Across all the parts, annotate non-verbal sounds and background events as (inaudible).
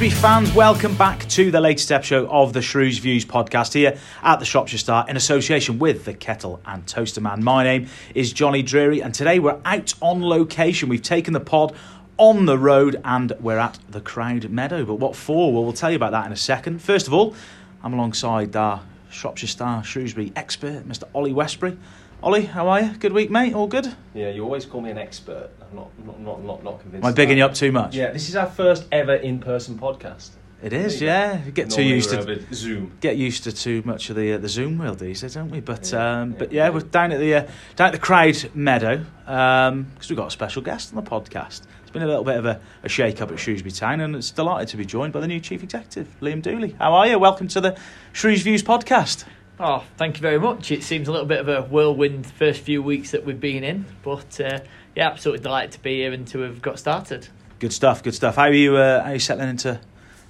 Shrewsbury fans, welcome back to the latest episode of the Shrews Views podcast here at the Shropshire Star in association with the Kettle and Toaster Man. My name is Jonny Drury, and today we're out on location. We've taken the pod on the road and we're at the Croud Meadow. But what for? Well, we'll tell you about that in a second. First of all, I'm alongside our Shropshire Star Shrewsbury expert, Mr. Ollie Westbury. Ollie, how are you? Good week, mate? All good? Yeah, you always call me an expert. I'm not, not, not, not, not convinced. Am I bigging you up too much? Yeah, this is our first ever in-person podcast. It is, There yeah. You get too Normally used we're to over Zoom. get used to too much of the uh, the Zoom world these days, don't we? But Yeah, um, yeah, but yeah, yeah. we're down at the uh, down at the Croud Meadow because we've got a special guest on the podcast. It's been a little bit of a, a shake up at Shrewsbury Town, and it's delighted to be joined by the new chief executive, Liam Dooley. How are you? Welcome to the Shrews Views podcast. Oh, thank you very much. It seems a little bit of a whirlwind first few weeks that we've been in, but uh, yeah, absolutely delighted to be here and to have got started. Good stuff, good stuff. How are you? Uh, how are you settling into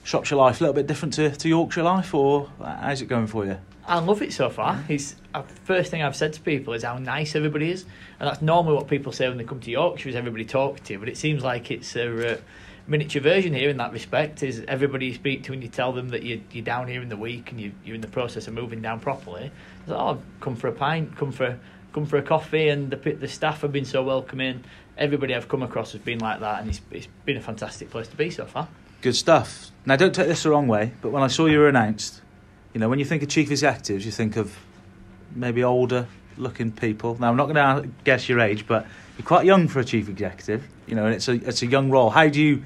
Shropshire life? A little bit different to, to Yorkshire life, or how's it going for you? I love it so far. It's uh, first thing I've said to people is how nice everybody is, and that's normally what people say when they come to Yorkshire is everybody talks to you. But it seems like it's a uh, miniature version here in that respect. Is everybody you speak to and you tell them that you're, you're down here in the week and you, you're in the process of moving down properly. It's like, oh, come for a pint, come for come for a coffee, and the the staff have been so welcoming. Everybody I've come across has been like that, and it's it's been a fantastic place to be so far. Good stuff. Now, don't take this the wrong way, but when I saw you were announced, you know, when you think of chief executives, you think of maybe older looking people. Now, I'm not going to guess your age, but you're quite young for a chief executive, you know, and it's a it's a young role. How do you,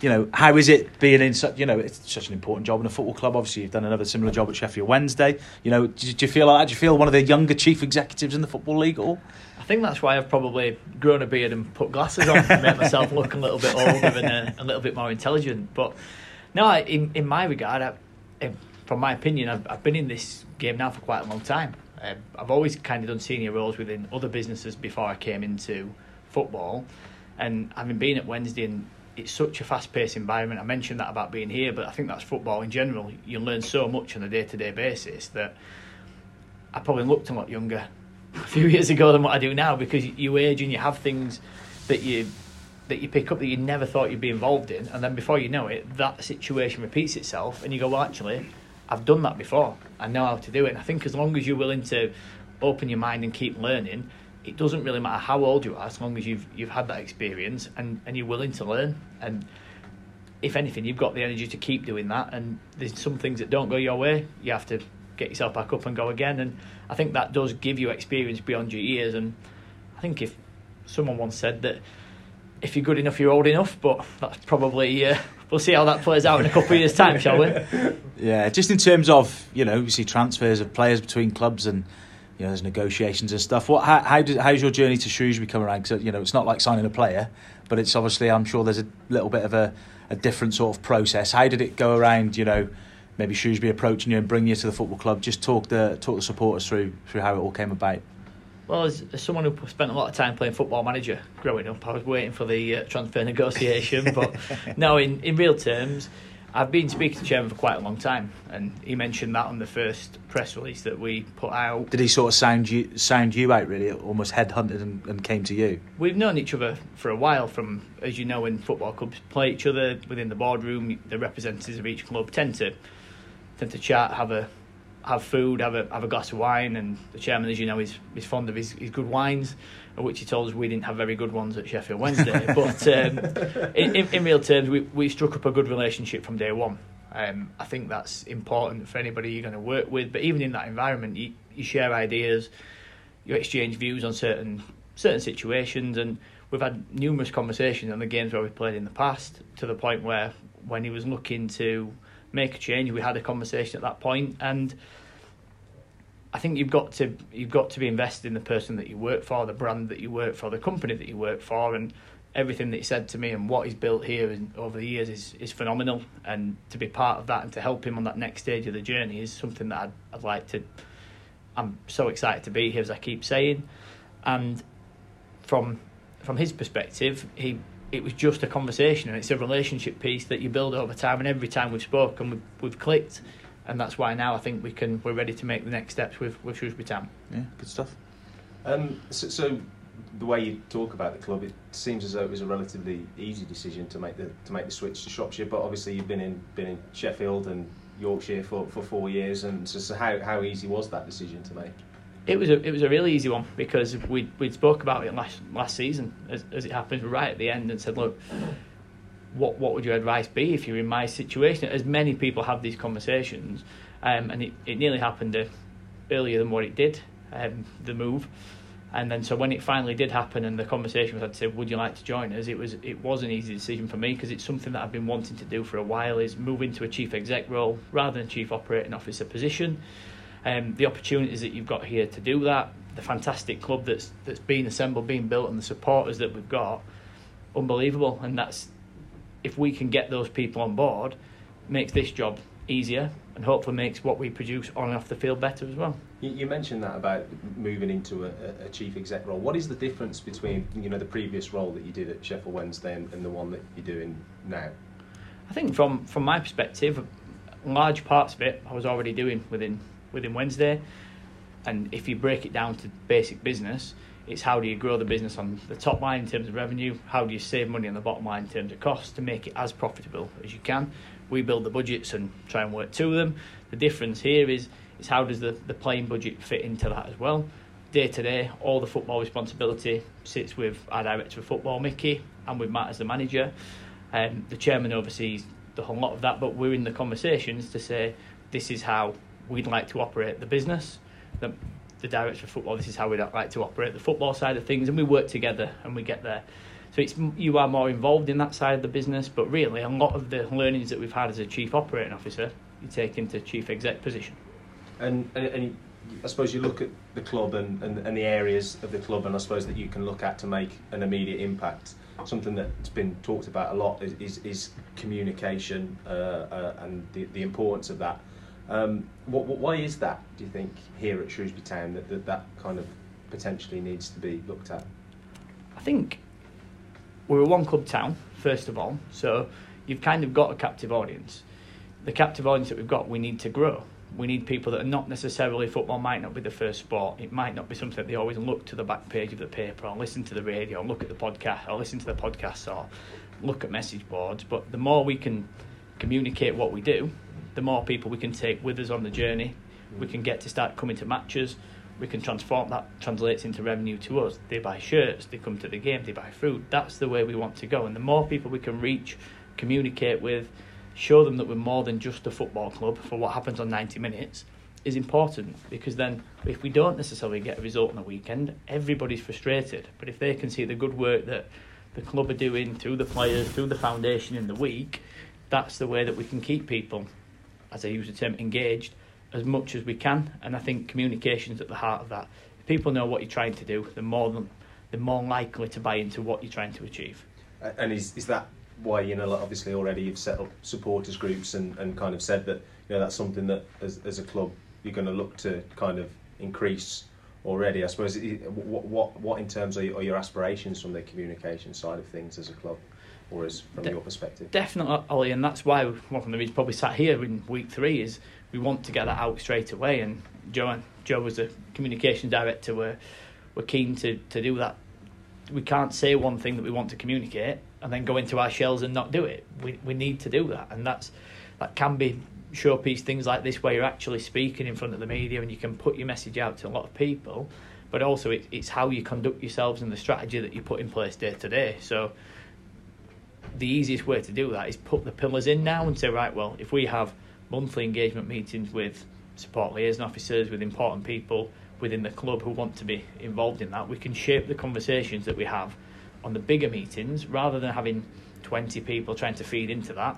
you know, how is it being in such, you know, it's such an important job in a football club. Obviously, you've done another similar job at Sheffield Wednesday. You know, do, do you feel like that? Do you feel one of the younger chief executives in the football league at all? I think that's why I've probably grown a beard and put glasses on to make myself look a little bit older and a, a little bit more intelligent. But no, in in my regard, I, in, from my opinion, I've, I've been in this game now for quite a long time. Um, I've always kind of done senior roles within other businesses before I came into football, and having been at Wednesday and it's such a fast-paced environment. I mentioned that about being here, but I think that's football in general. You learn so much on a day-to-day basis that I probably looked a lot younger (laughs) a few years ago than what I do now because you- age and you have things that you that you pick up that you never thought you'd be involved in, and then before you know it, that situation repeats itself, and you go, well, actually, I've done that before. I know how to do it. And I think as long as you're willing to open your mind and keep learning, it doesn't really matter how old you are, as long as you've you've had that experience and, and you're willing to learn. And if anything, you've got the energy to keep doing that. And there's some things that don't go your way, you have to get yourself back up and go again. And I think that does give you experience beyond your years. And I think if someone once said that if you're good enough, you're old enough, but that's probably uh, we'll see how that plays out in a couple of years' time, shall we? (laughs) Yeah, just in terms of you know, you see transfers of players between clubs and you know, there's negotiations and stuff. What, how, how did, how's your journey to Shrewsbury come around? Because you know, it's not like signing a player, but it's obviously I'm sure there's a little bit of a, a different sort of process. How did it go around? You know, maybe Shrewsbury approaching you and bringing you to the football club. Just talk the talk the supporters through through how it all came about. Well, as, as someone who spent a lot of time playing football manager growing up, I was waiting for the uh, transfer negotiation. but (laughs) no, in, in real terms, I've been speaking to Chairman for quite a long time, and he mentioned that on the first press release that we put out. Did he sort of sound you sound you out really, almost headhunted and, and came to you? We've known each other for a while. From as you know, when football clubs play each other within the boardroom, the representatives of each club tend to tend to chat, have a have food, have a have a glass of wine, and the chairman, as you know, is is fond of his, his good wines, which he told us we didn't have very good ones at Sheffield Wednesday. (laughs) but um, in, in, in real terms, we we struck up a good relationship from day one. Um, I think that's important for anybody you're going to work with. But even in that environment, you, you share ideas, you exchange views on certain certain situations, and we've had numerous conversations on the games where we played in the past. To the point where when he was looking to make a change, we had a conversation at that point, and I think you've got to you've got to be invested in the person that you work for, the brand that you work for, the company that you work for, and everything that he said to me and what he's built here in, over the years is, is phenomenal. And to be part of that and to help him on that next stage of the journey is something that I'd, I'd like to. I'm so excited to be here, as I keep saying, and from from his perspective, he it was just a conversation and it's a relationship piece that you build over time. And every time we've spoken, we've, we've clicked, and that's why now I think we can we're ready to make the next steps with with Shrewsbury Town. Yeah, good stuff. Um, so, so the way you talk about the club, it seems as though it was a relatively easy decision to make the to make the switch to Shropshire. But obviously, you've been in been in Sheffield and Yorkshire for, for four years, and so, so how how easy was that decision to make? It was a it was a really easy one because we we spoke about it last last season as, as it happens right at the end and said look what what would your advice be if you're in my situation? As many people have these conversations um, and it, it nearly happened uh, earlier than what it did um, the move. And then so when it finally did happen and the conversation was had to say would you like to join us? It was it was an easy decision for me because it's something that I've been wanting to do for a while is move into a chief exec role rather than chief operating officer position um, the opportunities that you've got here to do that, the fantastic club that's that's been assembled, being built, and the supporters that we've got, unbelievable. And that's if we can get those people on board, makes this job easier and hopefully makes what we produce on and off the field better as well. You, you mentioned that about moving into a, a, chief exec role. What is the difference between you know the previous role that you did at Sheffield Wednesday and, and the one that you're doing now? I think from from my perspective, large parts of it I was already doing within within Wednesday. And if you break it down to basic business, it's how do you grow the business on the top line in terms of revenue? How do you save money on the bottom line in terms of costs to make it as profitable as you can? We build the budgets and try and work to them. The difference here is is how does the, the playing budget fit into that as well? Day to day, all the football responsibility sits with our director of football, Mickey, and with Matt as the manager. Um, the chairman oversees the whole lot of that, but we're in the conversations to say this is how we'd like to operate the business. The, the director of football, this is how we'd like to operate the football side of things, and we work together and we get there. So it's you are more involved in that side of the business, but really a lot of the learnings that we've had as a chief operating officer, you take into chief exec position. And, and, and I suppose you look at the club and, and, and the areas of the club, and I suppose that you can look at to make an immediate impact. Something that's been talked about a lot is, is, is communication uh, uh, and the, the importance of that. Um, what, what, why is that, do you think, here at Shrewsbury Town, that, that that kind of potentially needs to be looked at? I think we're a one club town, first of all, so you've kind of got a captive audience. The captive audience that we've got, we need to grow. We need people that are not necessarily football, might not be the first sport. It might not be something that they always look to the back page of the paper or listen to the radio or look at the podcast or listen to the podcast or look at message boards. But the more we can communicate what we do, the more people we can take with us on the journey, we can get to start coming to matches. We can transform that translates into revenue to us. They buy shirts, they come to the game, they buy food. That's the way we want to go. And the more people we can reach, communicate with, show them that we're more than just a football club for what happens on 90 minutes is important because then if we don't necessarily get a result on the weekend, everybody's frustrated. But if they can see the good work that the club are doing through the players, through the foundation in the week, that's the way that we can keep people as I use the term, engaged as much as we can. And I think communication is at the heart of that. If people know what you're trying to do, they're more than they're more likely to buy into what you're trying to achieve. And is is that why you know obviously already you've set up supporters groups and, and kind of said that you know that's something that as as a club you're going to look to kind of increase already. I suppose what what what in terms of your, your aspirations from the communication side of things as a club or is from De- your perspective? Definitely, Ollie, and that's why one of the reasons probably sat here in week three is we want to get that out straight away. And Joe, Joe was the communication director. We're, we're keen to, to do that. We can't say one thing that we want to communicate and then go into our shells and not do it. We we need to do that, and that's that can be showpiece things like this where you're actually speaking in front of the media and you can put your message out to a lot of people. But also, it, it's how you conduct yourselves and the strategy that you put in place day to day. So the easiest way to do that is put the pillars in now and say, right, well, if we have monthly engagement meetings with support liaison officers, with important people within the club who want to be involved in that, we can shape the conversations that we have on the bigger meetings rather than having 20 people trying to feed into that.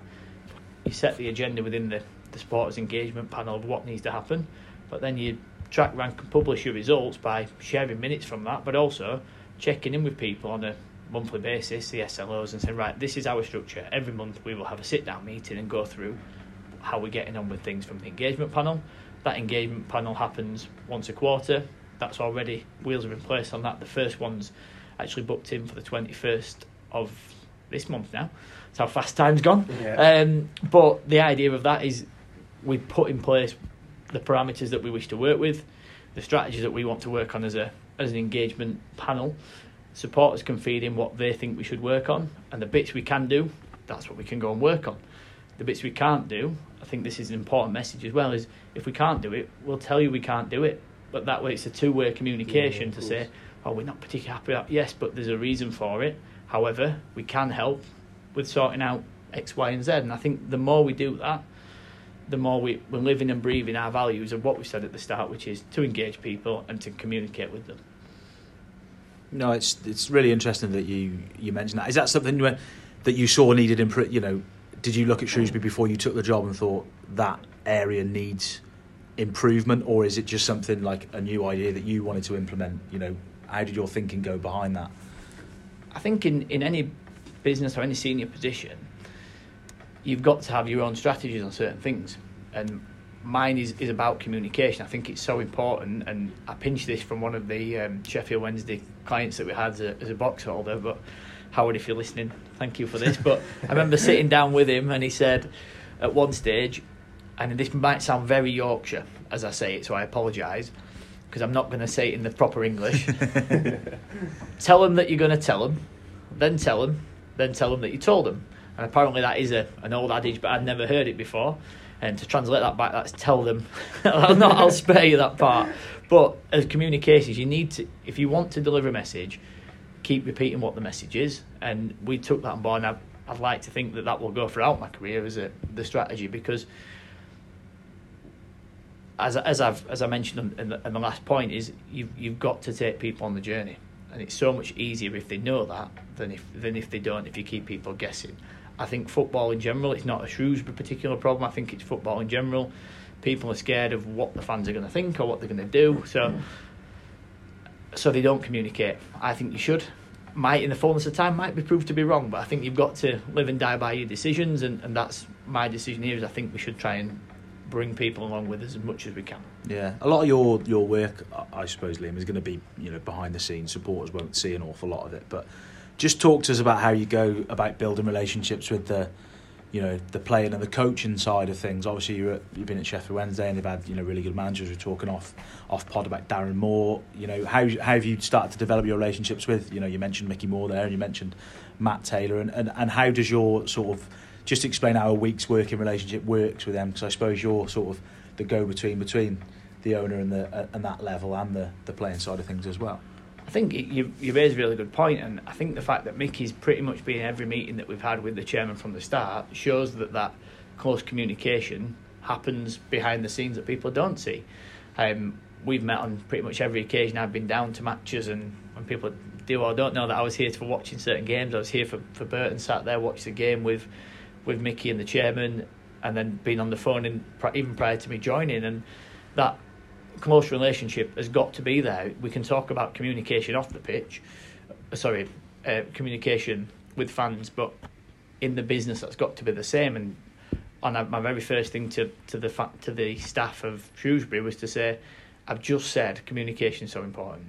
You set the agenda within the, the supporters engagement panel of what needs to happen, but then you track, rank, and publish your results by sharing minutes from that, but also checking in with people on a monthly basis, the SLOs, and saying, right, this is our structure. Every month we will have a sit down meeting and go through how we're getting on with things from the engagement panel. That engagement panel happens once a quarter. That's already, wheels are in place on that. The first one's actually booked in for the 21st of this month now. That's how fast time's gone. Yeah. Um, but the idea of that is we put in place the parameters that we wish to work with, the strategies that we want to work on as a as an engagement panel, supporters can feed in what they think we should work on, and the bits we can do, that's what we can go and work on. The bits we can't do, I think this is an important message as well. Is if we can't do it, we'll tell you we can't do it. But that way, it's a two-way communication Yeah, to say, "Oh, we're not particularly happy." With that. Yes, but there's a reason for it. However, we can help with sorting out X, Y, and Z. And I think the more we do that, the more we, we're living and breathing our values of what we said at the start, which is to engage people and to communicate with them. No, it's it's really interesting that you you mentioned that. Is that something you- that you saw needed improvement? You know, did you look at Shrewsbury before you took the job and thought that area needs improvement, or is it just something like a new idea that you wanted to implement? You know, how did your thinking go behind that? I think in, in any business or any senior position, you've got to have your own strategies on certain things. And mine is, is about communication. I think it's so important. And I pinched this from one of the um, Sheffield Wednesday clients that we had as a, as a box holder. But Howard, if you're listening, thank you for this. But (laughs) I remember sitting down with him and he said at one stage, and this might sound very Yorkshire as I say it, so I apologise because I'm not going to say it in the proper English. (laughs) tell them that you're going to tell them, then tell them, then tell them that you told them. And apparently that is a, an old adage, but I'd never heard it before. And to translate that back, that's tell them. (laughs) I'll, not, I'll spare you that part. But as communications, you need to, if you want to deliver a message, keep repeating what the message is. And we took that on board. And I, I'd like to think that that will go throughout my career as a the strategy because as as I've as I mentioned in the, in the last point is you've you've got to take people on the journey, and it's so much easier if they know that than if than if they don't. If you keep people guessing, I think football in general, it's not a Shrewsbury particular problem. I think it's football in general. People are scared of what the fans are going to think or what they're going to do, so so they don't communicate. I think you should. Might in the fullness of time might be proved to be wrong, but I think you've got to live and die by your decisions, and, and that's my decision here. Is I think we should try and bring people along with us as much as we can. Yeah, a lot of your your work, I- I suppose, Liam, is going to be you know behind the scenes. Supporters won't see an awful lot of it, but just talk to us about how you go about building relationships with the, you know, the playing and the coaching side of things. Obviously, you're at, you've been at Sheffield Wednesday, and they've had you know really good managers. We're talking off off pod about Darren Moore. You know, how how have you started to develop your relationships with? You know, you mentioned Mickey Moore there, and you mentioned Matt Taylor, and and, and how does your sort of just explain how a week's working relationship works with them because I suppose you're sort of the go between between the owner and the and that level and the the playing side of things as well. I think you you raise a really good point, and I think the fact that Mickey's pretty much been in every meeting that we've had with the chairman from the start shows that that close communication happens behind the scenes that people don't see. Um, we've met on pretty much every occasion I've been down to matches, and when people do or don't know that I was here for watching certain games, I was here for for Burton, sat there watched the game with with Mickey and the chairman, and then been on the phone in, even prior to me joining, and that close relationship has got to be there. We can talk about communication off the pitch, uh, sorry, uh, communication with fans, but in the business that's got to be the same. And on a, my very first thing to to the fa- to the staff of Shrewsbury was to say, I've just said communication is so important.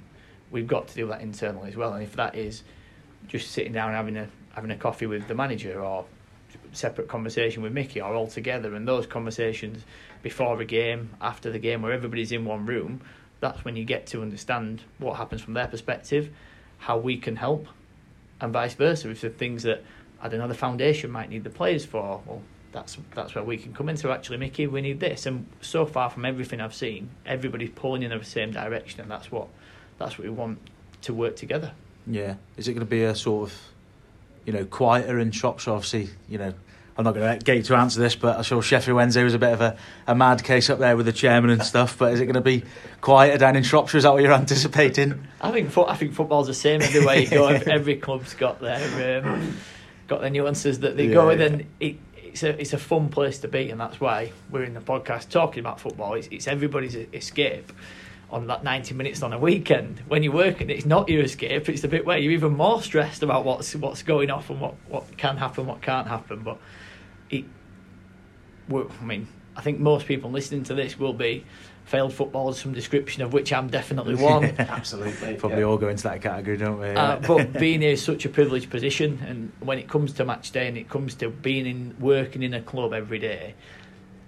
We've got to do that internally as well. And if that is just sitting down and having a having a coffee with the manager or separate conversation with Mickey or all together and those conversations before a game, after the game, where everybody's in one room, that's when you get to understand what happens from their perspective, how we can help, and vice versa. If are things that I don't know the foundation might need the players for, well, that's that's where we can come in. So actually, Mickey, we need this. And so far from everything I've seen, everybody's pulling in the same direction, and that's what that's what we want to work together. Yeah, is it going to be a sort of, you know, quieter in Shropshire? Obviously, you know, I'm not going to get you to answer this, but I saw Sheffield Wednesday was a bit of a, a mad case up there with the chairman and stuff. But is it going to be quieter down in Shropshire? Is that what you're anticipating? I think fo- I think football's the same everywhere you go. (laughs) Every club's got their um, got their nuances that they Yeah, go with, yeah. and it, it's a it's a fun place to be, and that's why we're in the podcast talking about football. It's, it's everybody's escape on that 90 minutes on a weekend. When you're working, it's not your escape. It's the bit where you're even more stressed about what's what's going off and what, what can happen, what can't happen. But it, I mean, I think most people listening to this will be failed footballers, some description of which I'm definitely (laughs) one. Absolutely. Probably yeah. all go into that category, don't we? Uh, (laughs) but being here is such a privileged position, and when it comes to match day and it comes to being in working in a club every day,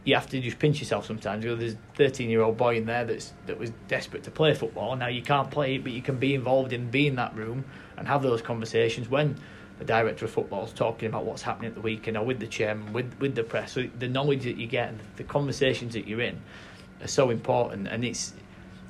you have to just pinch yourself sometimes. You know, there's a 13 year old boy in there that's that was desperate to play football. Now you can't play it, but you can be involved in being in that room and have those conversations when the director of football is talking about what's happening at the weekend or with the chairman, with with the press. So the knowledge that you get and the conversations that you're in are so important, and it's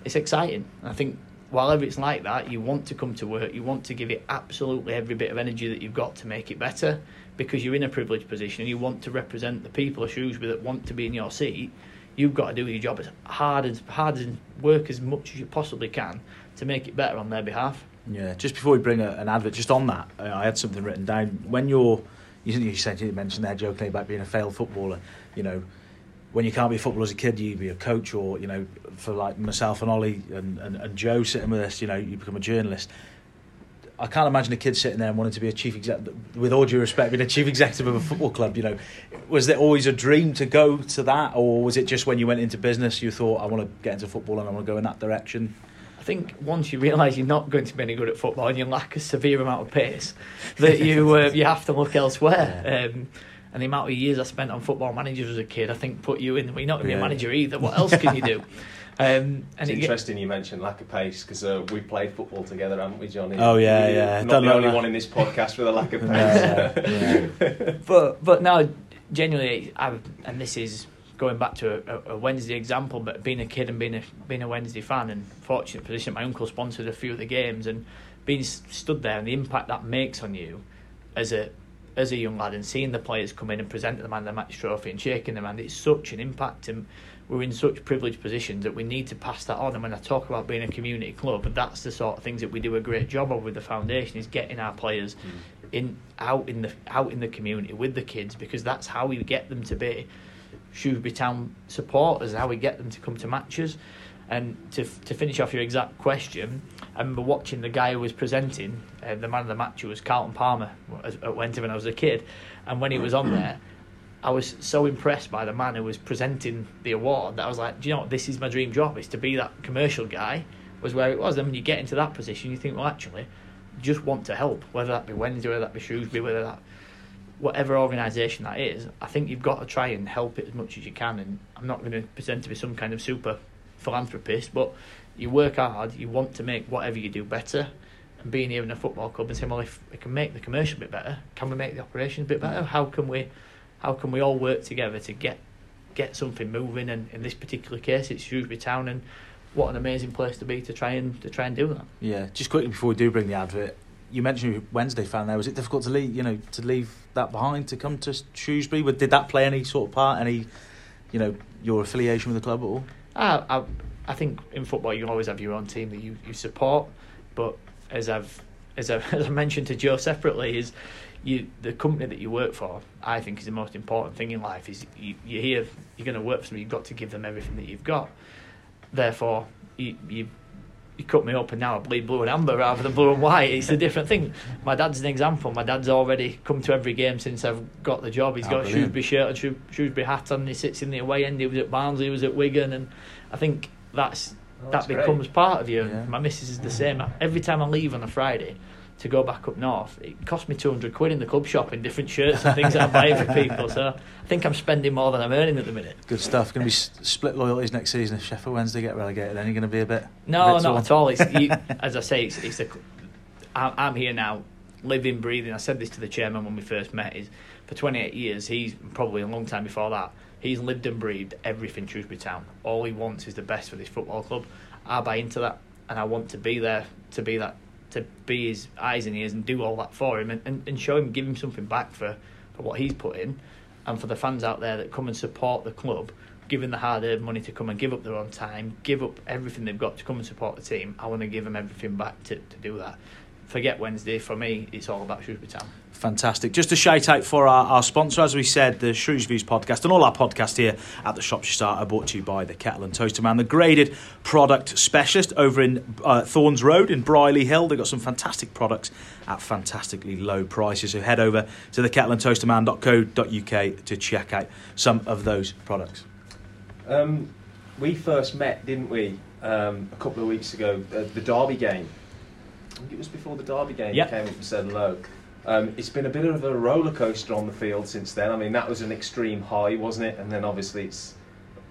it's exciting. I think while it's like that, you want to come to work, you want to give it absolutely every bit of energy that you've got to make it better because you're in a privileged position and you want to represent the people of Shrewsbury that want to be in your seat. You've got to do your job as hard as hard as work as much as you possibly can to make it better on their behalf. Yeah, just before we bring a, an advert, just on that, uh, I had something written down. When you're, you, you said you mentioned there jokingly about being a failed footballer, you know, when you can't be a footballer as a kid, you be a coach, or you know, for like myself and Ollie and, and, and Joe sitting with us, you know, you become a journalist. I can't imagine a kid sitting there and wanting to be a chief executive. With all due respect, being a chief executive of a football club, you know, was there always a dream to go to that, or was it just when you went into business you thought I want to get into football and I want to go in that direction? I think once you realise you're not going to be any good at football and you lack a severe amount of pace, that you uh, (laughs) you have to look elsewhere. Yeah. Um, and the amount of years I spent on football managers as a kid, I think put you in. Well, you're not going to be Yeah. a manager either. What else (laughs) can you do? Um, It's and it, interesting you mentioned lack of pace because uh, we played football together, haven't we, Jonny? Oh, yeah, You're yeah. Not Don't the only that. one in this podcast with a lack of (laughs) pace. Yeah, yeah. (laughs) but but now genuinely, I've, and this is going back to a, a Wednesday example, but being a kid and being a being a Wednesday fan, and fortunate position, my uncle sponsored a few of the games, and being stood there and the impact that makes on you as a as a young lad, and seeing the players come in and present the man the match trophy and shaking them, and it's such an impact, and we're in such privileged positions that we need to pass that on. And when I talk about being a community club, that's the sort of things that we do a great job of with the foundation is getting our players in out in the out in the community with the kids because that's how we get them to be Shrewsbury Town supporters, how we get them to come to matches. And to to finish off your exact question, I remember watching the guy who was presenting, uh, the man of the match, who was Carlton Palmer as- at Winter when I was a kid, and when he was on there, I was so impressed by the man who was presenting the award that I was like, do you know what? This is my dream job. Is to be that commercial guy. Was where it was. And when you get into that position, you think, well, actually, just want to help, whether that be Wednesday, whether that be Shrewsbury, whether that whatever organisation that is, I think you've got to try and help it as much as you can. And I'm not going to pretend to be some kind of super philanthropist, but you work hard, you want to make whatever you do better. And being here in a football club and saying, well, if we can make the commercial bit better, can we make the operations bit better? How can we, how can we all work together to get get something moving? And in this particular case, it's Shrewsbury Town, and what an amazing place to be to try and to try and do that. Yeah, just quickly before we do bring the advert, you mentioned Wednesday fan there. Was it difficult to leave, you know, to leave that behind to come to Shrewsbury? But Did that play any sort of part? Any, you know, your affiliation with the club at all? I, I, I think in football you always have your own team that you, you support, but as I've as I (laughs) as I mentioned to Joe separately is you the company that you work for. I think is the most important thing in life. Is you you're here you're going to work for them. You've got to give them everything that you've got. Therefore, you you. You cut me up and now I bleed blue and amber rather than blue and white. It's a different thing. My dad's an example. My dad's already come to every game since I've got the job. He's Oh, got a brilliant. Shrewsbury shirt and Shrew- Shrewsbury hat on. He sits in the away end. He was at Barnsley. He was at Wigan, and I think that's Oh, that that's great. becomes part of you. Yeah. My missus is the same. Every time I leave on a Friday to go back up north, it cost me 200 quid in the club shop in different shirts and things that I'm buying for (laughs) people. So I think I'm spending more than I'm earning at the minute. Good stuff. Going to be split loyalties next season if Sheffield Wednesday get relegated. Then you're going to be a bit. No, a bit not torn. at all. It's, you, (laughs) as I say, it's, it's a, I'm, I'm here now, living, breathing. I said this to the chairman when we first met. Is for 28 years, he's probably a long time before that. He's lived and breathed everything Shrewsbury Town. All he wants is the best for this football club. I buy into that, and I want to be there to be that, to be his eyes and ears and do all that for him, and, and, and show him, give him something back for, for what he's put in, and for the fans out there that come and support the club giving the hard earned money to come and give up their own time, give up everything they've got to come and support the team. I want to give them everything back to, to do that. Forget Wednesday. For me, it's all about Shrewsbury Town. Fantastic. Just a shout out for our, our sponsor, as we said, the Shrews Views podcast, and all our podcasts here at the Shropshire Star are brought to you by the Kettle and Toaster Man, the graded product specialist over in uh, Thorns Road in Brierley Hill. They've got some fantastic products at fantastically low prices. So head over to the kettleandtoasterman.co.uk to check out some of those products. Um, we first met, didn't we, um, a couple of weeks ago, uh, the Derby game. Think it was before the Derby game. Yep. You came up and said hello. Um, it's been a bit of a roller coaster on the field since then. I mean, that was an extreme high, wasn't it? And then obviously it's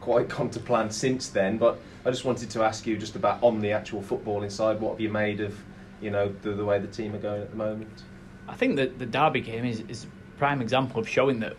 quite (laughs) gone to plan since then. But I just wanted to ask you just about on the actual football inside, what have you made of, you know, the, the way the team are going at the moment? I think that the Derby game is, is a prime example of showing that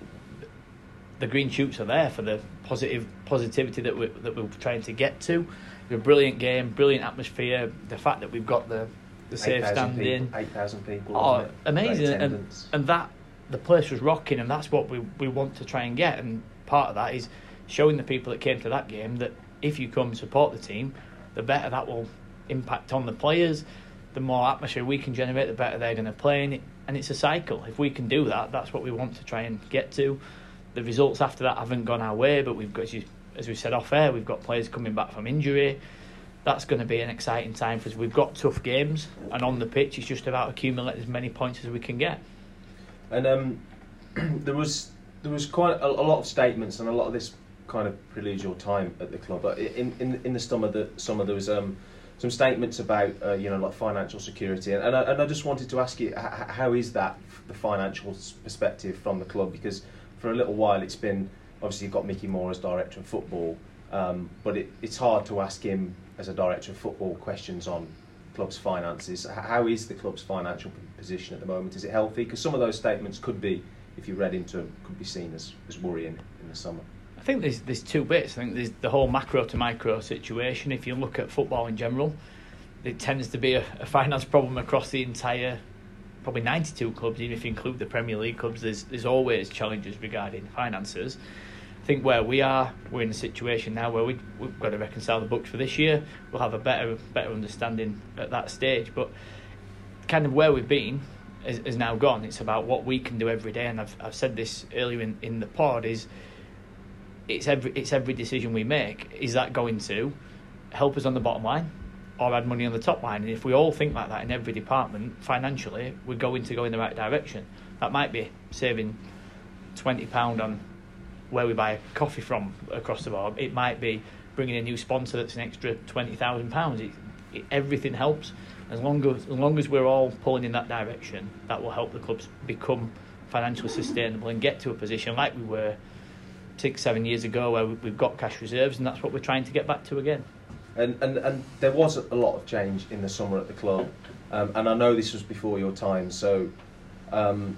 the green shoots are there for the positive positivity that we're, that we're trying to get to. A brilliant game, brilliant atmosphere. The fact that we've got the the safe 8,000 standing, people- 8,000 people. oh, amazing, and and that the place was rocking, and that's what we we want to try and get. And part of that is showing the people that came to that game that if you come and support the team, the better that will impact on the players. The more atmosphere we can generate, the better they're going to play. And, it, and it's a cycle. If we can do that, that's what we want to try and get to. The results after that haven't gone our way, but we've got, as you- as we said off air, we've got players coming back from injury. That's going to be an exciting time us. We've got tough games, and on the pitch, it's just about accumulating as many points as we can get. And um, (clears throat) there was there was quite a, a lot of statements and a lot of this kind of preludes your time at the club. But in in, in the summer, the summer there was um, some statements about uh, you know like financial security, and and I, and I just wanted to ask you how is that the financial perspective from the club because for a little while it's been obviously you've got Mickey Moore as director of football, um, but it, it's hard to ask him as a director of football questions on club's finances. How is the club's financial position at the moment? Is it healthy? Because some of those statements could be, if you read into them, could be seen as, as worrying in the summer. I think there's there's two bits. I think there's the whole macro to micro situation. If you look at football in general, it tends to be a, a finance problem across the entire, probably 92 clubs. Even if you include the Premier League clubs, there's there's always challenges regarding finances. Think where we are, we're in a situation now where we we've got to reconcile the books for this year. We'll have a better better understanding at that stage, but kind of where we've been is, is now gone. It's about what we can do every day, and I've I've said this earlier in, in the pod is it's every it's every decision we make. Is that going to help us on the bottom line or add money on the top line? And if we all think like that in every department, financially, we're going to go in the right direction. That might be saving twenty pound on where we buy coffee from across the board. It might be bringing a new sponsor that's an extra twenty thousand pounds. Everything helps. As long as as long as we're all pulling in that direction, that will help the clubs become financially sustainable and get to a position like we were six, seven years ago, where we- we've got cash reserves, and that's what we're trying to get back to again. And, and, and there was a lot of change in the summer at the club, um, and I know this was before your time. So, um,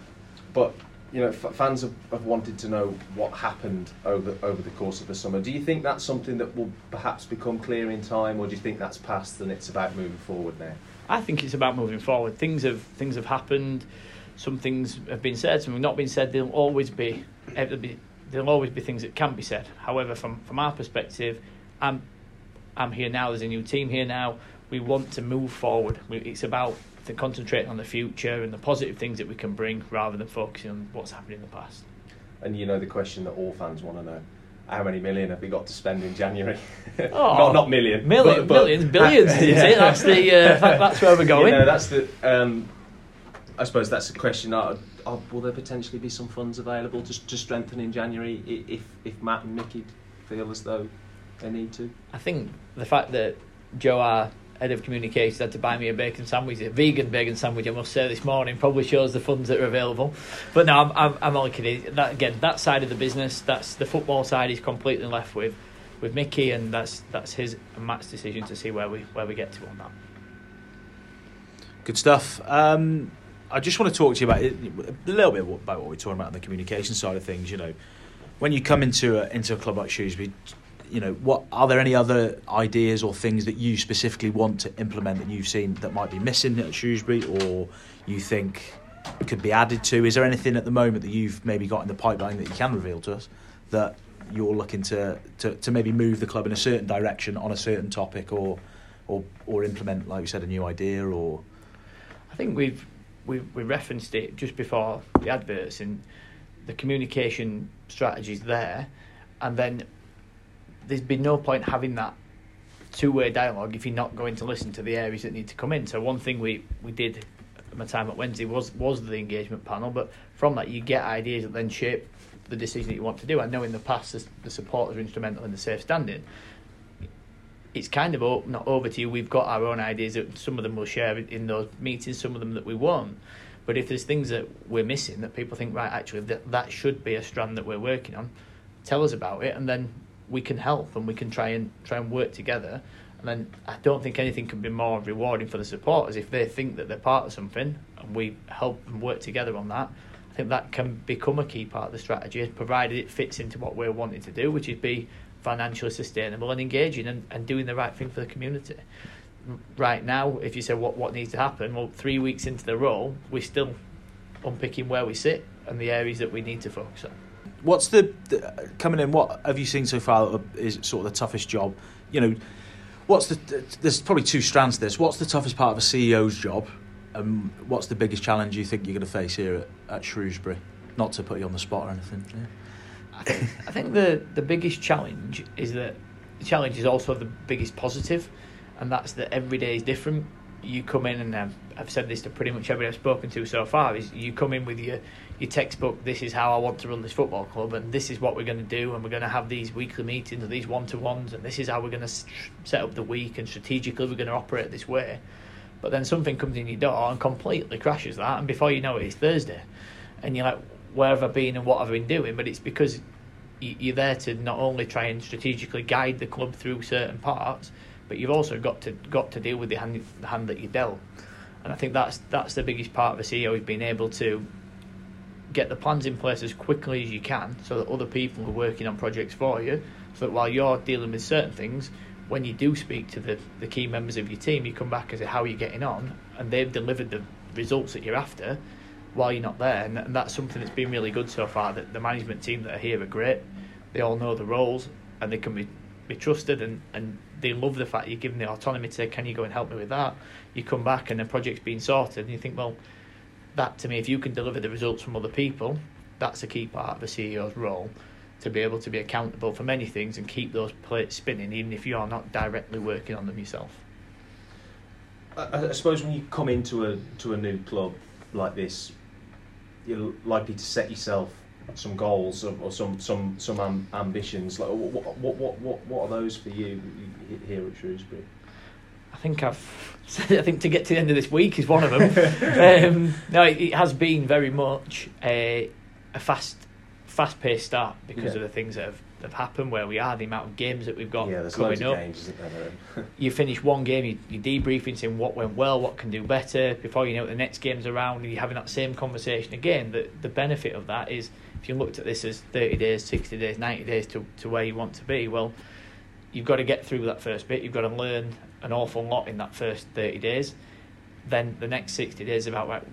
but you know, fans have, have wanted to know what happened over over the course of the summer. Do you think that's something that will perhaps become clear in time, or do you think that's past and it's about moving forward now? I think it's about moving forward. Things have things have happened. Some things have been said. Some have not been said. There'll always be eh, there'll be there'll always be things that can be said. However, from from our perspective, I'm I'm here now. There's a new team here now. We want to move forward. We, it's about to concentrating on the future and the positive things that we can bring, rather than focusing on what's happened in the past. And you know the question that all fans want to know: How many million have we got to spend in January? (laughs) Oh, not not million, Million, but- but- millions, (laughs) billions. is it? That's the uh, that, (laughs) that's where we're going. You know, that's the. Um, I suppose that's the question. Uh, uh, will there potentially be some funds available to, to strengthen in January if if Matt and Mickey feel as though they need to? I think the fact that Joe, our head of communications, had to buy me a bacon sandwich, a vegan bacon sandwich, I must say this morning, probably shows the funds that are available. But no, I'm, I'm, I'm only kidding. That again, that side of the business, that's the football side, is completely left with with Mickey, and that's that's his and Matt's decision to see where we where we get to on that. Good stuff. Um, I just want to talk to you about it, a little bit about what we're talking about on the communication side of things. You know, when you come into a, into a club like Shrewsbury, you know, what are there any other ideas or things that you specifically want to implement that you've seen that might be missing at Shrewsbury, or you think could be added to? Is there anything at the moment that you've maybe got in the pipeline that you can reveal to us that you're looking to, to, to maybe move the club in a certain direction on a certain topic, or or or implement, like you said, a new idea, or I think we've we we referenced it just before the adverts and the communication strategies there, and then there's been no point having that two-way dialogue if you're not going to listen to the areas that need to come in. So one thing we we did my time at Wednesday was was the engagement panel, but from that you get ideas that then shape the decision that you want to do. I know in the past the, the supporters are instrumental in the safe standing. It's kind of o- not over to you. We've got our own ideas. That some of them we'll share in those meetings, some of them that we won't. But if there's things that we're missing that people think, right, actually, that, that should be a strand that we're working on, tell us about it, and then we can help and we can try and try and work together. And then I don't think anything can be more rewarding for the supporters if they think that they're part of something and we help them work together on that. I think that can become a key part of the strategy, provided it fits into what we're wanting to do, which is be financially sustainable and engaging and, and doing the right thing for the community. Right now, if you say what, what needs to happen, well, three weeks into the role, we're still unpicking where we sit and the areas that we need to focus on. What's the, the coming in? What have you seen so far is sort of the toughest job? You know, what's the? There's probably two strands to this. What's the toughest part of a CEO's job, and what's the biggest challenge you think you're going to face here at, at Shrewsbury? Not to put you on the spot or anything. Yeah. I think, I think the the biggest challenge is that the challenge is also the biggest positive, and that's that every day is different you come in and I've, I've said this to pretty much everybody I've spoken to so far is you come in with your your textbook this is how I want to run this football club and this is what we're going to do and we're going to have these weekly meetings and these one to ones and this is how we're going to set up the week and strategically we're going to operate this way. But then something comes in your door and completely crashes that and before you know it it's Thursday. And you're like where have I been and what have I been doing? But it's because you're there to not only try and strategically guide the club through certain parts but you've also got to got to deal with the hand, the hand that you dealt. And I think that's that's the biggest part of a CEO is being able to get the plans in place as quickly as you can, so that other people are working on projects for you. So that while you're dealing with certain things, when you do speak to the, the key members of your team, you come back and say how are you getting on, and they've delivered the results that you're after while you're not there, and, and that's something that's been really good so far. That the management team that are here are great. They all know the roles, and they can be be trusted and, and they love the fact you're given the autonomy to say, can you go and help me with that? You come back and the project's been sorted and you think, well, that to me, if you can deliver the results from other people, that's a key part of a CEO's role to be able to be accountable for many things and keep those plates spinning, even if you're not directly working on them yourself. I, I suppose when you come into a to a new club like this, you're likely to set yourself some goals or, some some some am, ambitions. Like what, what what what what are those for you here at Shrewsbury? I think I've. (laughs) I think to get to the end of this week is one of them. (laughs) um, no, it, it, has been very much a, a fast, fast-paced start because yeah. of the things that have, have happened where we are, the amount of games that we've got yeah, coming up. Games, (laughs) you finish one game, you, you're debriefing, saying what went well, what can do better. Before you know it, the next game's around, and you're having that same conversation again. The the benefit of that is if you looked at this as 30 days, 60 days, 90 days to, to where you want to be, well, you've got to get through that first bit. You've got to learn an awful lot in that first 30 days. Then the next 60 days about right,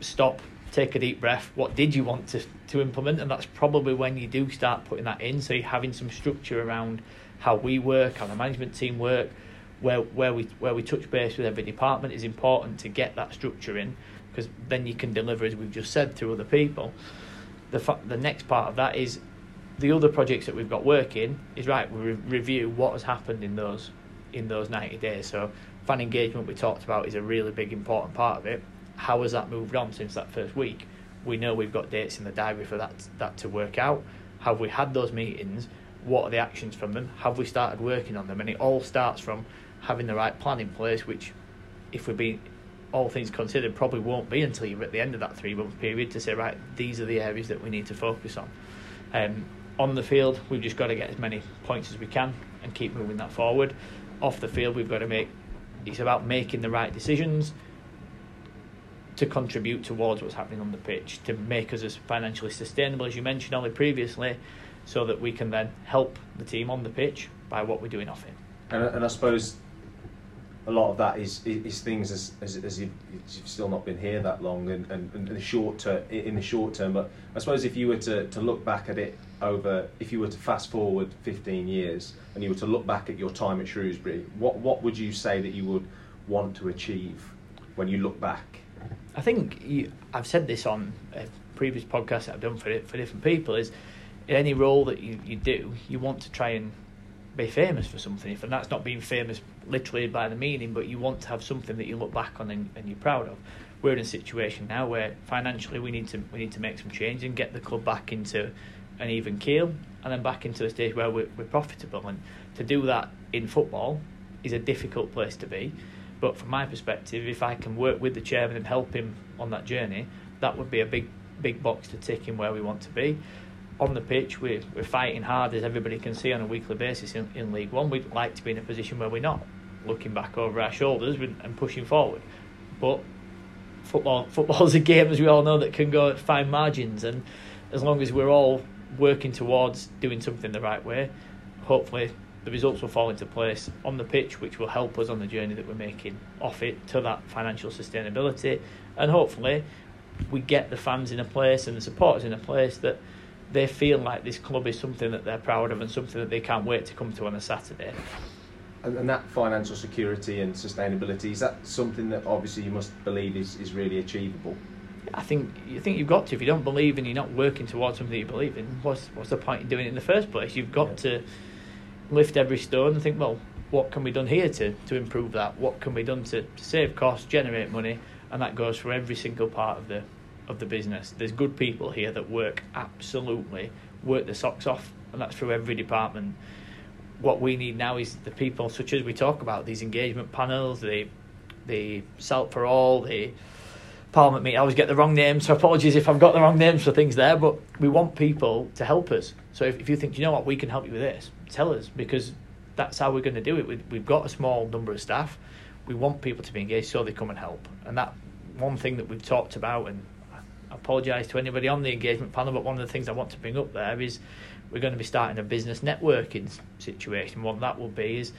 stop, take a deep breath. What did you want to, to implement? And that's probably when you do start putting that in. So you're having some structure around how we work, how the management team work, where where we where we touch base with every department is important to get that structure in because then you can deliver as we've just said to other people the the next part of that is the other projects that we've got working is right. We re- review what has happened in those in those ninety days. So fan engagement we talked about is a really big important part of it. How has that moved on since that first week? We know we've got dates in the diary for that that to work out. Have we had those meetings? What are the actions from them? Have we started working on them? And it all starts from having the right plan in place, which, if we're being all things considered, probably won't be until you're at the end of that three month period to say, right, these are the areas that we need to focus on. Um, on the field, we've just got to get as many points as we can and keep moving that forward. Off the field, we've got to make it's about making the right decisions to contribute towards what's happening on the pitch, to make us as financially sustainable as you mentioned, Ollie previously, so that we can then help the team on the pitch by what we're doing off it. And, and I suppose a lot of that is is, things as as, as you've, you've, still not been here that long and, and, and in the short term in the short term. But I suppose if you were to, to look back at it over if you were to fast forward 15 years and you were to look back at your time at Shrewsbury what what would you say that you would want to achieve when you look back? I think you, I've said this on a previous podcast that I've done for for different people is in any role that you, you do you want to try and be famous for something, If and that's not being famous literally by the meaning, but you want to have something that you look back on and, and, you're proud of. We're in a situation now where financially we need to we need to make some change and get the club back into an even keel, and then back into a stage where we're, we're profitable. And to do that in football is a difficult place to be. But from my perspective, if I can work with the chairman and help him on that journey, that would be a big big box to tick in where we want to be. On the pitch, we're, we're fighting hard, as everybody can see on a weekly basis in, in League One. We'd like to be in a position where we're not looking back over our shoulders and pushing forward. But football football's (laughs) a game, as we all know, that can go at fine margins. And as long as we're all working towards doing something the right way, hopefully the results will fall into place on the pitch, which will help us on the journey that we're making off it to that financial sustainability. And hopefully, we get the fans in a place and the supporters in a place that they feel like this club is something that they're proud of and something that they can't wait to come to on a Saturday. And, and that financial security and sustainability is that something that obviously you must believe is, is really achievable. I think you think you've got to. If you don't believe and you're not working towards something that you believe in, what's what's the point in doing it in the first place? You've got yeah. to lift every stone and think, well, what can be done here to, to improve that? What can be done to, to save costs, generate money, and that goes for every single part of the of the business. There's good people here that work absolutely work their socks off, and that's through every department. What we need now is the people, such as we talk about these engagement panels, the the Salt for All, the Parliament meeting. I always get the wrong names, so apologies if I've got the wrong names for things there. But we want people to help us. So if, if you think, you know what, we can help you with this, tell us because that's how we're going to do it. We, we've got a small number of staff. We want people to be engaged, so they come and help. And that one thing that we've talked about, and apologise to anybody on the engagement panel, but one of the things I want to bring up there is we're going to be starting a business networking situation. What that will be is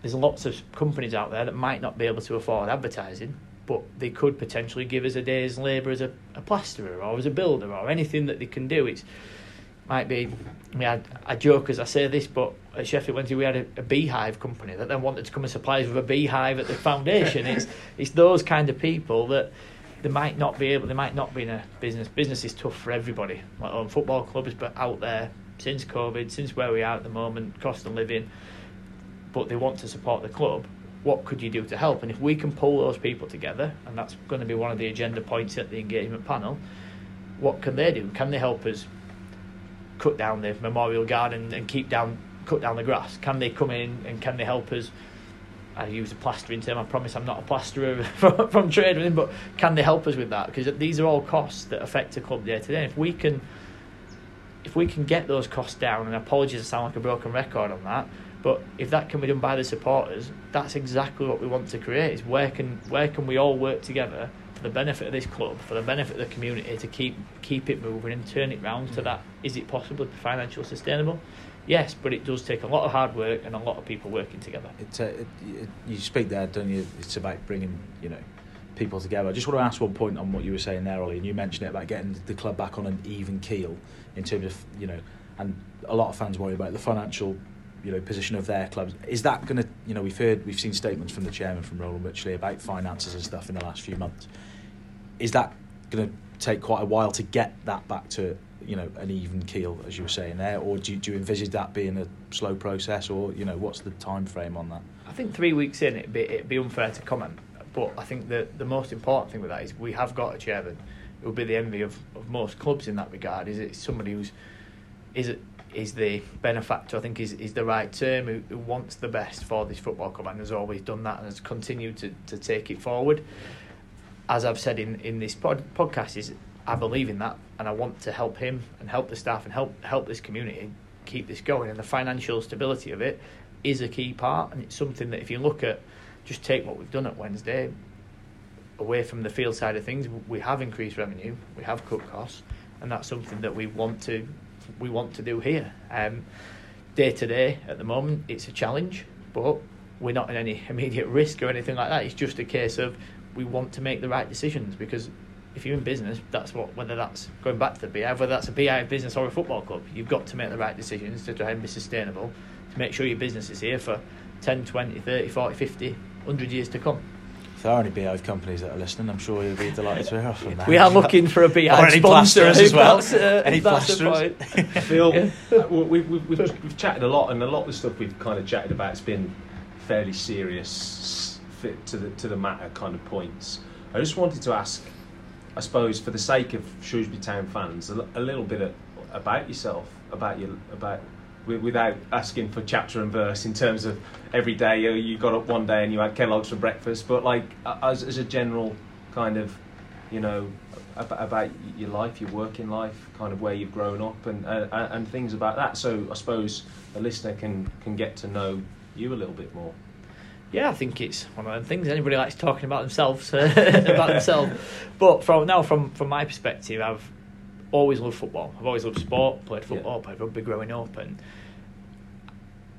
there's lots of companies out there that might not be able to afford advertising, but they could potentially give us a day's labour as a, a plasterer or as a builder or anything that they can do. It's might be. I mean, I, I joke as I say this, but at Sheffield Wednesday we had a, a, beehive company that then wanted to come and supply us with a beehive at the foundation. it's it's those kind of people that they might not be able. They might not be in a business. Business is tough for everybody. Like on football clubs, but out there since COVID, since where we are at the moment, cost of living. But they want to support the club. What could you do to help? And if we can pull those people together, and that's going to be one of the agenda points at the engagement panel, what can they do? Can they help us cut down the memorial garden and keep down cut down the grass? Can they come in and can they help us? I use a plastering term. I promise I'm not a plasterer (laughs) from, from trade but can they help us with that? Because these are all costs that affect a club day to day. If we can, if we can get those costs down, and apologies, I sound like a broken record on that, but if that can be done by the supporters, that's exactly what we want to create. Is where can where can we all work together for the benefit of this club, for the benefit of the community, to keep keep it moving and turn it round mm. to that. Is it possible to be financially sustainable? Yes, but it does take a lot of hard work and a lot of people working together. It, uh, it, it, you speak there, don't you? It's about bringing you know people together. I just want to ask one point on what you were saying there, Ollie, and you mentioned it about getting the club back on an even keel in terms of you know, and a lot of fans worry about the financial you know position of their clubs. Is that going to you know we've heard we've seen statements from the chairman from Roland Wycherley about finances and stuff in the last few months is that going to take quite a while to get that back to you know an even keel as you were saying there or do you, do you envisage that being a slow process or you know what's the time frame on that? I think three weeks in it'd be, it'd be unfair to comment but I think the the most important thing with that is we have got a chairman who will be the envy of, of most clubs in that regard. Is it somebody who's is it is the benefactor? I think is, is the right term who, who wants the best for this football club and has always done that and has continued to, to take it forward. As I've said in, in this pod, podcast, is I believe in that, and I want to help him and help the staff and help help this community keep this going. And the financial stability of it is a key part, and it's something that if you look at, just take what we've done at Wednesday, away from the field side of things, we have increased revenue, we have cut costs, and that's something that we want to we want to do here. Um, day to day, at the moment, it's a challenge, but we're not in any (laughs) immediate risk or anything like that. It's just a case of we want to make the right decisions because if you're in business, that's what whether that's going back to the BI, whether that's a BI business or a football club, you've got to make the right decisions to try and be sustainable, to make sure your business is here for 10, 20, 30, 40, 50, 100 years to come. If there are any Beehive companies that are listening, I'm sure you'll be delighted to hear from them. We are looking for a Beehive sponsor as well. Uh, any plasterers? Phil, (laughs) yeah. uh, we've, we've, we've, we've chatted a lot, and a lot of the stuff we've kind of chatted about has been fairly serious fit to the to the matter kind of points. I just wanted to ask, I suppose, for the sake of Shrewsbury Town fans, a, a little bit of, about yourself, about your about without asking for chapter and verse in terms of every day you got up one day and you had Kellogg's for breakfast, but like as, as a general kind of you know, about, about your life, your working life, kind of where you've grown up, and, uh, and things about that. So I suppose a listener can can get to know you a little bit more. Yeah, I think it's one of the things anybody likes talking about themselves (laughs) about themselves. But from now, from from my perspective, I've always loved football. I've always loved sport. Played football, yeah. played rugby growing up, and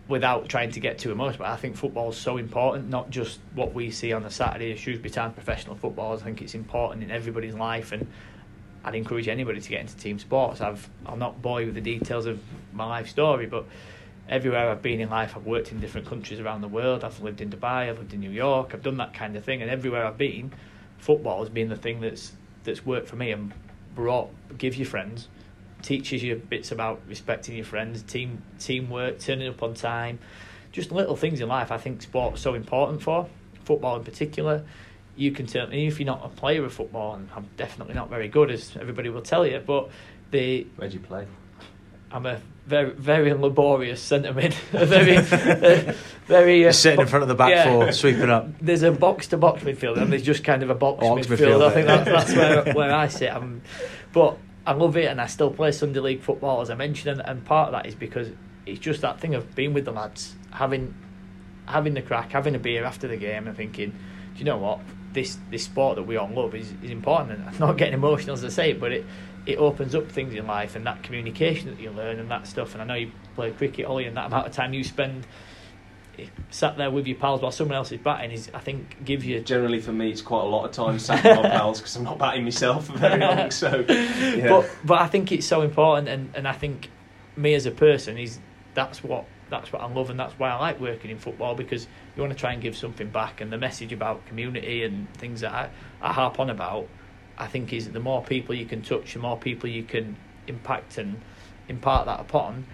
without trying to get too emotional, I think football is so important. Not just what we see on the Saturday of Shrewsbury Town professional football. I think it's important in everybody's life, and I'd encourage anybody to get into team sports. I've I'll not bore you with the details of my life story, but everywhere I've been in life, I've worked in different countries around the world. I've lived in Dubai, I've lived in New York, I've done that kind of thing, and everywhere I've been, football has been the thing that's that's worked for me and brought give you friends teaches you bits about respecting your friends, team teamwork, turning up on time, just little things in life. I think sport's so important for football in particular. You can turn if you're not a player of football, and I'm definitely not very good, as everybody will tell you. But the where do you play? I'm a very very laborious centre mid, (laughs) very uh, very uh, sitting in front of the back yeah, four, sweeping up. (laughs) There's a box to box midfield, and there's just kind of a box, box midfield. midfield. I think that's, that's where (laughs) where I sit. I'm, but I love it, and I still play Sunday League football as I mentioned, and, and part of that is because it's just that thing of being with the lads, having having the crack, having a beer after the game, and thinking, do you know what? This this sport that we all love is, is important, and I'm not getting emotional as I say it, but it it opens up things in life and that communication that you learn and that stuff. And I know you play cricket, Ollie, and that amount of time you spend eh, sat there with your pals while someone else is batting is I think gives you generally for me it's quite a lot of time (laughs) sat with my pals because I'm not batting myself for very long so (laughs) yeah. but but I think it's so important and, and I think me as a person is that's what that's what I love and that's why I like working in football because you want to try and give something back and the message about community and things that I, I harp on about I think is the more people you can touch the more people you can impact and impart that upon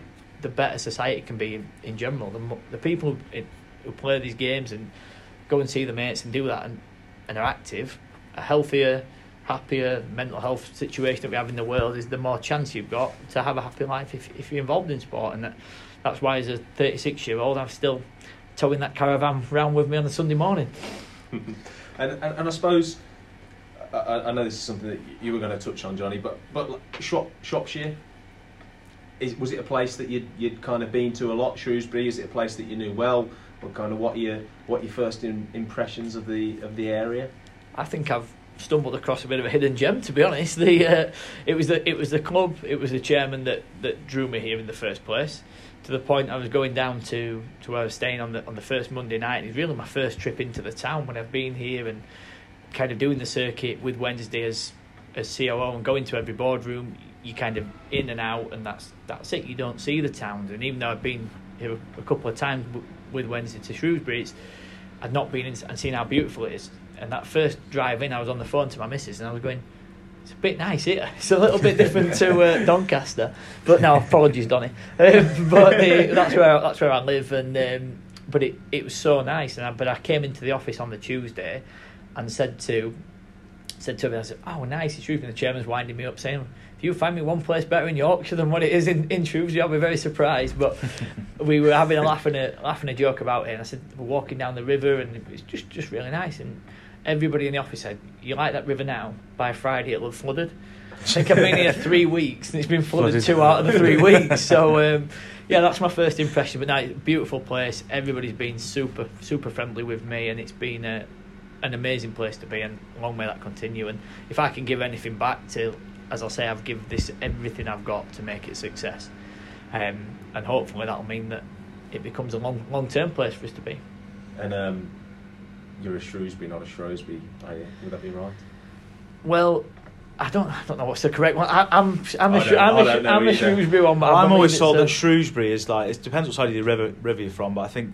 the better society can be in, in general. The, the people who, who play these games and go and see the mates and do that and, and are active, a healthier, happier mental health situation that we have in the world is the more chance you've got to have a happy life if, if you're involved in sport. And that, that's why, as a 36 year old, I'm still towing that caravan around with me on a Sunday morning. (laughs) and, and, and I suppose. I, I know this is something that you were going to touch on, Jonny, but but Shropshire, is, was it a place that you'd, you'd kind of been to a lot, Shrewsbury? Is it a place that you knew well? Or kind of what your what your first in, impressions of the of the area? I think I've stumbled across a bit of a hidden gem. To be honest, (laughs) the uh, it was the it was the club, it was the chairman that, that drew me here in the first place. To the point I was going down to, to where I was staying on the on the first Monday night. It's really my first trip into the town when I've been here and kind of doing the circuit with Wednesday as as COO and going to every boardroom you kind of in and out, and that's that's it. You don't see the towns, and even though I've been here a couple of times with Wednesday to Shrewsbury, it's, I've not been in and seen how beautiful it is. And that first drive in, I was on the phone to my missus, and I was going, "It's a bit nice here. (laughs) It's a little bit different to uh, (laughs) Doncaster." But no, apologies, Donny. (laughs) Um, but uh, that's where that's where I live, and um, but it it was so nice. And I, but I came into the office on the Tuesday, and said to said to him, I said, "Oh, nice, it's Shrewsbury." And the chairman's winding me up, saying if you find me one place better in Yorkshire than what it is in, in Shrewsbury, I'll be very surprised. But (laughs) we were having a laugh and a laughing a joke about it, and I said we're walking down the river, and it's just just really nice. And everybody in the office said, "You like that river now? By Friday it'll have flooded." I think I've been here three weeks, and it's been flooded, two out of the three weeks. So um, yeah, that's my first impression. But now, it's a beautiful place. Everybody's been super super friendly with me, and it's been a an amazing place to be, and long may that continue. And if I can give anything back to as I say, I've given this everything I've got to make it a success, um, and hopefully that'll mean that it becomes a long long term place for us to be. And um, you're a Shrewsbury, not a Shrewsbury, are you? Would that be right? Well, I don't, I don't know what's the correct one. I, am I'm, I'm a, I'm a, I'm a Shrewsbury one. But I'm always told that Shrewsbury is like it depends what side of the river, river you're from, but I think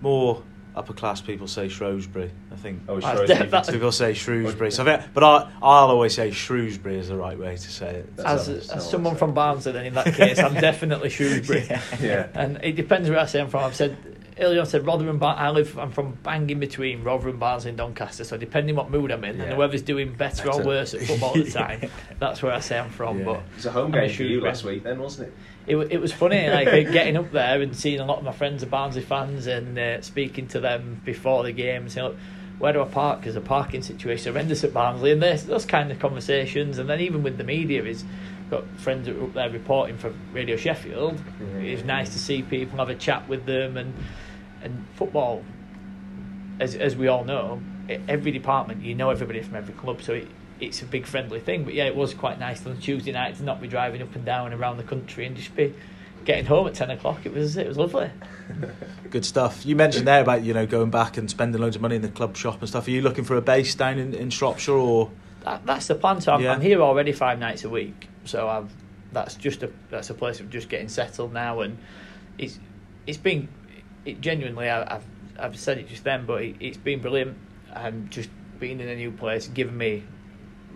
more upper class people say Shrewsbury. I think oh, Shrewsbury. people say Shrewsbury. (laughs) So I think, but I I'll always say Shrewsbury is the right way to say it. As, as someone from Barnsley, then in that case, I'm (laughs) definitely Shrewsbury. yeah. yeah. And it depends where I say I'm from. I've said earlier. I said Rotherham. Bar- I live. I'm from bang in between Rotherham, Barnsley, and Doncaster. So depending what mood I'm in, yeah. and whoever's doing better, better, or worse at football at the (laughs) time, that's where I say I'm from. Yeah. But it's a home game for you last week, then, wasn't it? It, it was funny, like getting up there and seeing a lot of my friends are Barnsley fans and uh, speaking to them before the game and saying, look, where do I park? Because the parking situation horrendous at Barnsley, and there's those kind of conversations. And then even with the media, is got friends that are up there reporting for Radio Sheffield. Mhm. It's nice to see people have a chat with them, and and football, as as we all know, every department you know everybody from every club, so it, it's a big friendly thing. But yeah, it was quite nice on Tuesday night to not be driving up and down around the country and just be getting home at ten o'clock. It was it was lovely. (laughs) Good stuff. You mentioned there about you know going back and spending loads of money in the club shop and stuff. Are you looking for a base down in, in Shropshire or? That, that's the plan. So I'm, Yeah. I'm here already five nights a week. So I've that's just a that's a place of just getting settled now, and it's it's been it genuinely. I, I've I've said it just then, but it, it's been brilliant. And just being in a new place, giving me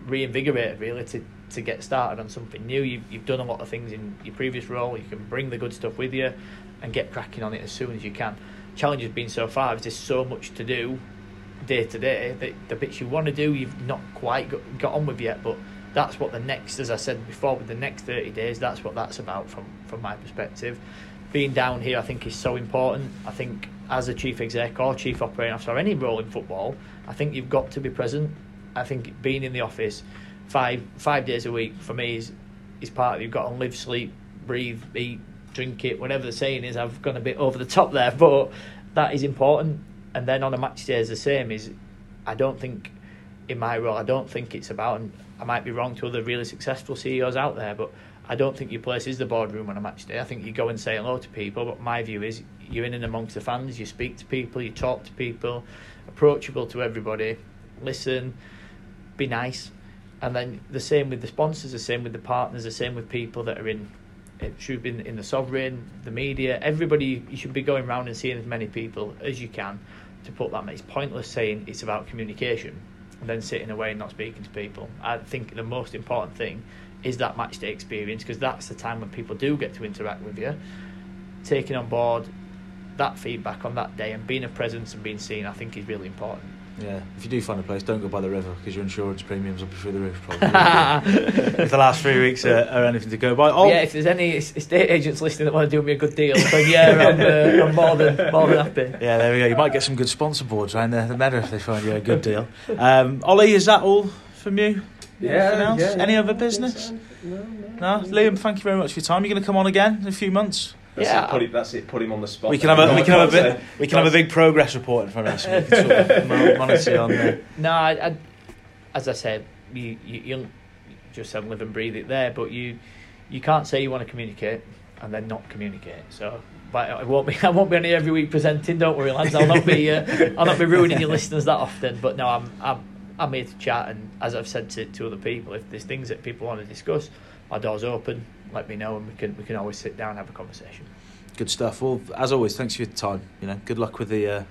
reinvigorated really to to get started on something new. You've you've done a lot of things in your previous role. You can bring the good stuff with you, and get cracking on it as soon as you can. Challenge has been so far. There's just so much to do day to day that the bits you want to do you've not quite got, got on with yet but that's what the next as I said before with the next 30 days that's what that's about from from my perspective being down here I think is so important I think as a chief exec or chief operating officer or any role in football I think you've got to be present I think being in the office five five days a week for me is is part of you've got to live sleep breathe eat drink it whatever the saying is. I've gone a bit over the top there (laughs) but that is important. And then on a match day is the same is I don't think in my role I don't think it's about and I might be wrong to other really successful CEOs out there but I don't think your place is the boardroom on a match day. I think you go and say hello to people but my view is you're in and amongst the fans. You speak to people you talk to people approachable to everybody. Listen be nice. And then the same with the sponsors the same with the partners the same with people that are in it should be in, in the sovereign the media. Everybody you should be going around and seeing as many people as you can to put that. It's pointless saying it's about communication and then sitting away and not speaking to people. I think the most important thing is that match day experience because that's the time when people do get to interact with you. Taking on board that feedback on that day and being a presence and being seen i think is really important Yeah, if you do find a place, don't go by the river because your insurance premiums will be through the roof. Probably. (laughs) if the last three weeks are, are anything to go by. Oh, yeah, if there's any estate agents listening that want to do me a good deal, then yeah, I'm, uh, I'm more than more than happy. Yeah, there we go. You might get some good sponsor boards around the, the meadow if they find you a good deal. Um, Ollie, is that all from you? Anything else? Any other business? No, No, no. Liam. Thank you very much for your time. You're going to come on again in a few months. That's Yeah. it, put it, that's it. Put him on the spot. We can have a we can have a bit Can't we can have a big progress report in front of us. So we can sort of (laughs) monitor on there. No, I, I, as I said, you, you you just said live and breathe it there, but you you can't say you want to communicate and then not communicate. So, but I won't be (laughs) I won't be on here every week presenting. Don't worry, lads. I'll not be uh, I'll not be ruining your listeners that often. But no, I'm I'm I'm here to chat, and as I've said to, to other people, if there's things that people want to discuss, our door's open. Let me know, and we can we can always sit down and have a conversation. Good stuff. Well, as always, thanks for your time. You know, good luck with the uh,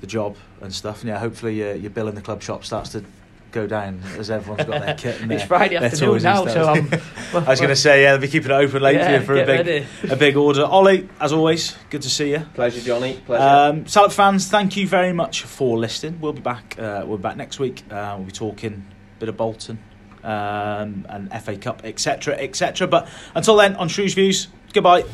the job and stuff. And yeah, hopefully uh, your bill in the club shop starts to go down as everyone's got their kit and (laughs) It's Friday their afternoon toys and now, so. I'm. (laughs) I was going to say, yeah, they'll be keeping it open late for Yeah, for a big ready. a big order. Ollie, as always, good to see you. Pleasure, Jonny. Pleasure. Um, Salop fans, thank you very much for listening. We'll be back. Uh, we'll be back next week. Uh, we'll be talking a bit of Bolton um, and FA Cup, etc., etc. But until then, on Shrews Views, goodbye.